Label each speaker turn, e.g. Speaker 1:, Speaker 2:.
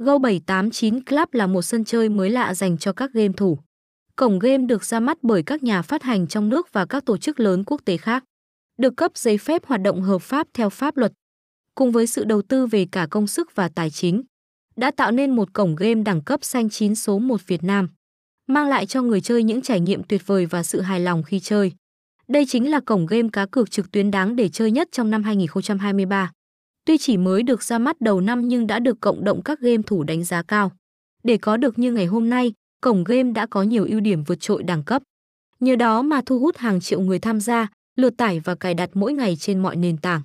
Speaker 1: Go789 Club là một sân chơi mới lạ dành cho các game thủ. Cổng game được ra mắt bởi các nhà phát hành trong nước và các tổ chức lớn quốc tế khác. Được cấp giấy phép hoạt động hợp pháp theo pháp luật. Cùng với sự đầu tư về cả công sức và tài chính, đã tạo nên một cổng game đẳng cấp xanh chín số 1 Việt Nam, mang lại cho người chơi những trải nghiệm tuyệt vời và sự hài lòng khi chơi. Đây chính là cổng game cá cược trực tuyến đáng để chơi nhất trong năm 2023. Tuy chỉ mới được ra mắt đầu năm nhưng đã được cộng đồng các game thủ đánh giá cao. Để có được như ngày hôm nay, cổng game đã có nhiều ưu điểm vượt trội đẳng cấp. Nhờ đó mà thu hút hàng triệu người tham gia, lượt tải và cài đặt mỗi ngày trên mọi nền tảng.